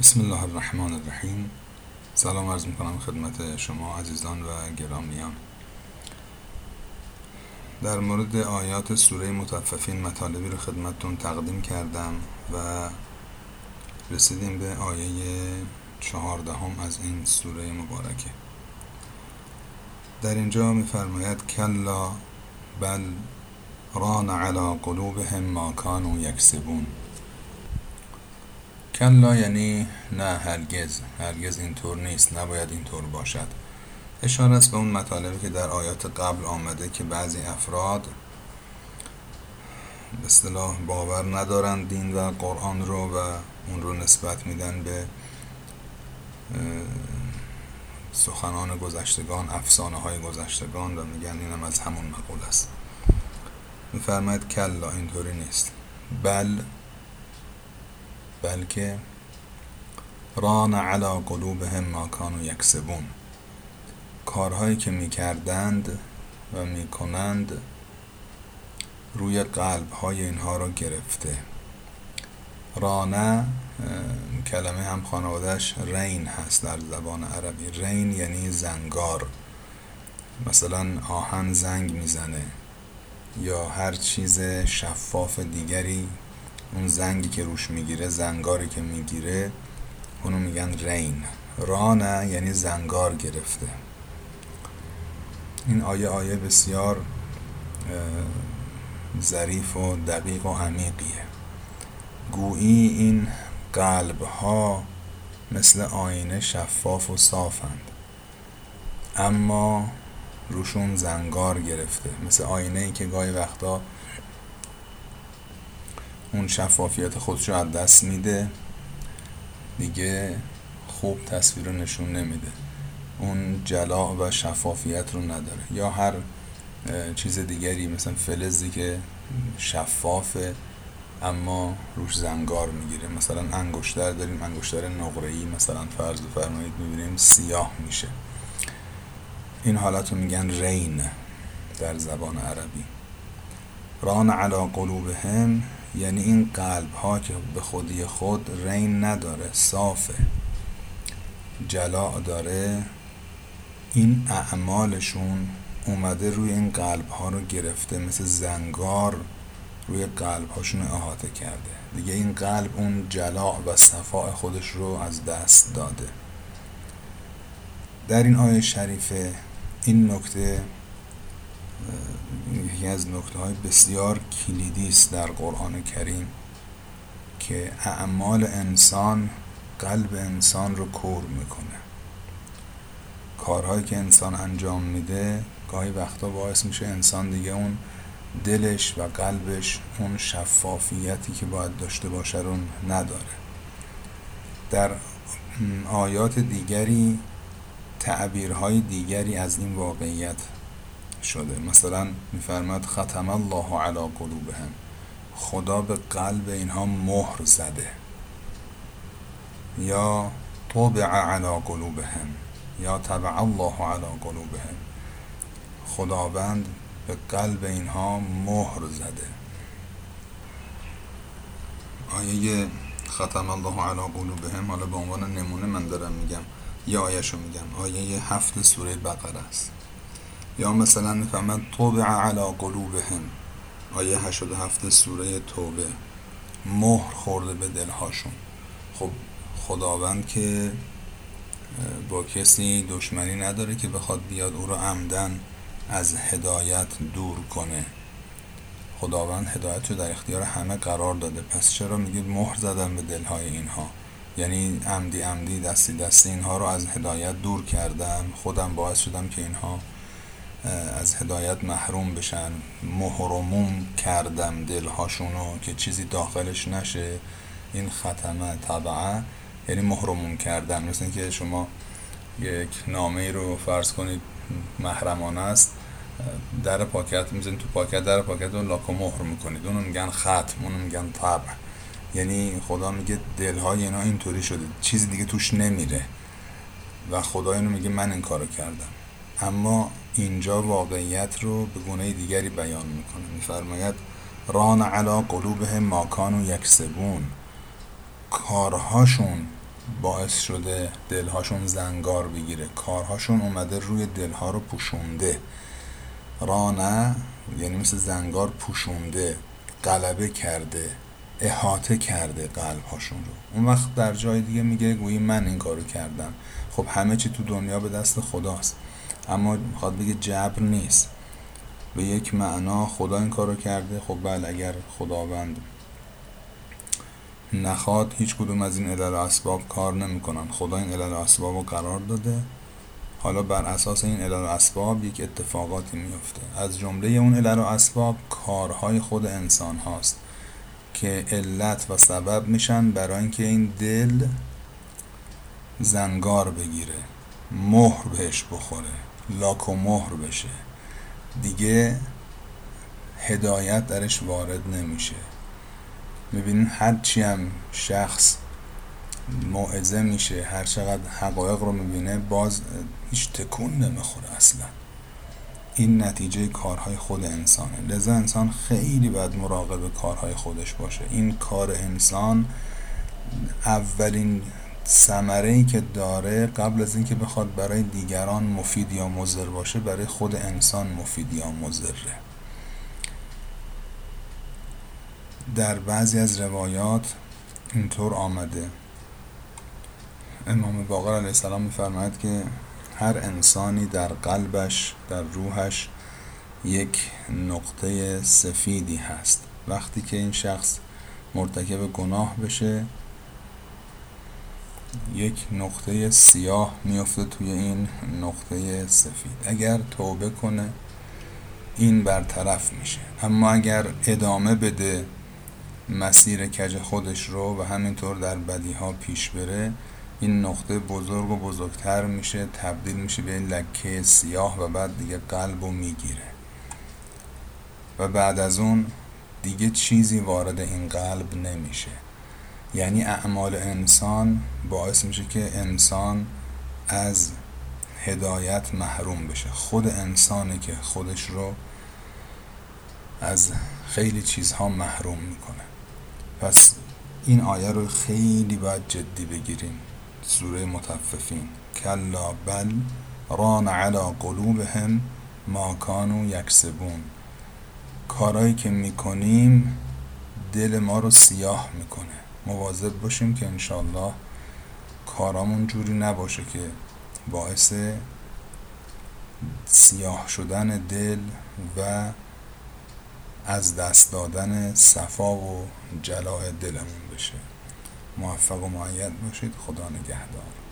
بسم الله الرحمن الرحیم. سلام عرض می‌کنم خدمت شما عزیزان و گرامیان. در مورد آیات سوره متففین مطالبی رو خدمتتون تقدیم کردم و رسیدیم به آیه چهاردهم از این سوره مبارکه. در اینجا میفرماید کلا بل ران علی قلوبهم ما کانوا یکسبون. کلا یعنی نه هرگز. هرگز اینطور نیست. نباید اینطور باشد. اشاره است به اون مطالبی که در آیات قبل آمده که بعضی افراد به اصطلاح باور ندارند دین و قرآن رو و اون رو نسبت میدن به سخنان گذشتگان افسانه های گذشتگان و میگن اینم از همون مقول است. میفرماید کلا اینطوری نیست. بل بلکه ران علی قلوبهم ما کانوا یکسبون. کارهایی که می‌کردند و می‌کنند روی قلب های اینها را گرفته. رانه کلمه هم خانوادهش رین هست در زبان عربی. رین یعنی زنگار. مثلا آهن زنگ می‌زنه یا هر چیز شفاف دیگری اون زنگی که روش می‌گیره زنگاری که می‌گیره اونو میگن رین. رانه یعنی زنگار گرفته. این آیه آیه بسیار ظریف و دقیق و عمیقیه. گویی این قلب ها مثل آینه شفاف و صافند. اما روشون زنگار گرفته. مثل آینه ای که گاهی وقتا اون شفافیت خودش رو از دست میده دیگه خوب تصویر رو نشون نمیده. اون جلا و شفافیت رو نداره. یا هر چیز دیگری مثلا فلزی که شفافه اما روش زنگار می‌گیره. مثلا انگشتر داریم انگشتر نقره‌ای مثلا فرض فرمایید می‌بینیم سیاه میشه. این حالت رو میگن رین در زبان عربی. ران علا قلوبهم یعنی این قلب ها که به خودی خود رین نداره صافه. جلا داره. این اعمالشون اومده روی این قلب ها رو گرفته مثل زنگار روی قلب هاشون احاطه کرده. دیگه این قلب اون جلا و صفاء خودش رو از دست داده. در این آیه شریفه این نکته یکی از نکته های بسیار کلیدی است در قرآن کریم که اعمال انسان قلب انسان رو کور می‌کنه. کارهایی که انسان انجام میده گاهی وقتا باعث میشه انسان دیگه اون دلش و قلبش اون شفافیتی که باید داشته باشه رو نداره. در آیات دیگری تعبیرهای دیگری از این واقعیت شده. مثلا میفرماد ختم الله علی قلوبهم. خدا به قلب اینها مهر زده. یا طبع علی قلوبهم. یا طبع الله علی قلوبهم. خداوند به قلب اینها مهر زده. آیه ختم الله علی قلوبهم حالا به عنوان نمونه من دارم میگم یا آیهشو میگم. آیه هفت سوره بقره است. یا مثلا می‌فهمن طبع علی قلوبهم. آیه 87 سوره توبه. مهر خورده به دلهاشون. خب خداوند که با کسی دشمنی نداره که بخواد بیاد او رو عمدن از هدایت دور کنه. خداوند هدایت رو در اختیار همه قرار داده. پس چرا میگید مهر زدن به دلهای اینها؟ یعنی عمدی عمدی دستی دستی اینها رو از هدایت دور کردم خودم باعث شدم که اینها از هدایت محروم بشن محرومون کردم دلهاشونو که چیزی داخلش نشه. این ختمه طبعه یعنی محرومون کردن. مثل که شما یک نامه رو فرض کنید محرمانه است در پاکت می‌زنید تو پاکت در پاکت رو لاکو مهر می‌کنید. اونو میگن ختم اونو میگن طبع. یعنی خدا میگه دلهای اینا اینطوری شده. چیزی دیگه توش نمیره. و خدا اینو میگه من این کارو کردم. اما اینجا واقعیت رو به گونه دیگری بیان می‌کنه. میفرماید ران علا قلوبه ماکان و یکسبون. کارهاشون باعث شده دلهاشون زنگار بگیره. کارهاشون اومده روی دلها رو پوشونده. رانه یعنی مثل زنگار پوشونده غلبه کرده احاطه کرده قلبهاشون رو. اون وقت در جای دیگه میگه گویی من این کارو کردم. خب همه چی تو دنیا به دست خداست. اما می‌خواد بگه جبر نیست. به یک معنا خدا این کارو کرده. خب بله اگر خداوند نخواد هیچ کدوم از این علل و اسباب کار نمی‌کنن. خدا این علل و اسباب رو قرار داده. حالا بر اساس این علل و اسباب یک اتفاقاتی میفته از جمله اون علل و اسباب کارهای خود انسان هاست که علت و سبب میشن برای اینکه این دل زنگار بگیره مهر بهش بخوره. لاک و مهر بشه. دیگه هدایت درش وارد نمیشه. می‌بینین هر چی هم شخص موعظه میشه هر چقدر حقایق رو می‌بینه باز هیچ تکون نمی‌خوره اصلا. این نتیجه کارهای خود انسانه. لذا انسان خیلی باید مراقب کارهای خودش باشه. این کار انسان اولین ثمره ای که داره قبل از اینکه بخواد برای دیگران مفید یا مضر باشه برای خود انسان مفید یا مضره. در بعضی از روایات اینطور آمده. امام باقر علیه السلام میفرماید که هر انسانی در قلبش در روحش یک نقطه سفیدی هست. وقتی که این شخص مرتکب گناه بشه یک نقطه سیاه میفته توی این نقطه سفید. اگر توبه کنه این برطرف میشه. اما اگر ادامه بده مسیر کج خودش رو و همینطور در بدی ها پیش بره این نقطه بزرگ و بزرگتر میشه تبدیل میشه به این لکه سیاه و بعد دیگه قلب رو می‌گیره. و بعد از اون دیگه چیزی وارد این قلب نمیشه. یعنی اعمال انسان باعث میشه که انسان از هدایت محروم بشه. خود انسانه که خودش رو از خیلی چیزها محروم می‌کنه. پس این آیه رو خیلی باید جدی بگیریم. سوره متففین کلا بل ران علی قلوبهم ما کانوا یکسبون. کارایی که می‌کنیم دل ما رو سیاه می‌کنه. مواظب باشیم که انشالله کارامون جوری نباشه که باعث سیاه شدن دل و از دست دادن صفا و جلاء دلمون بشه. موفق و معید باشید. خدا نگهدار.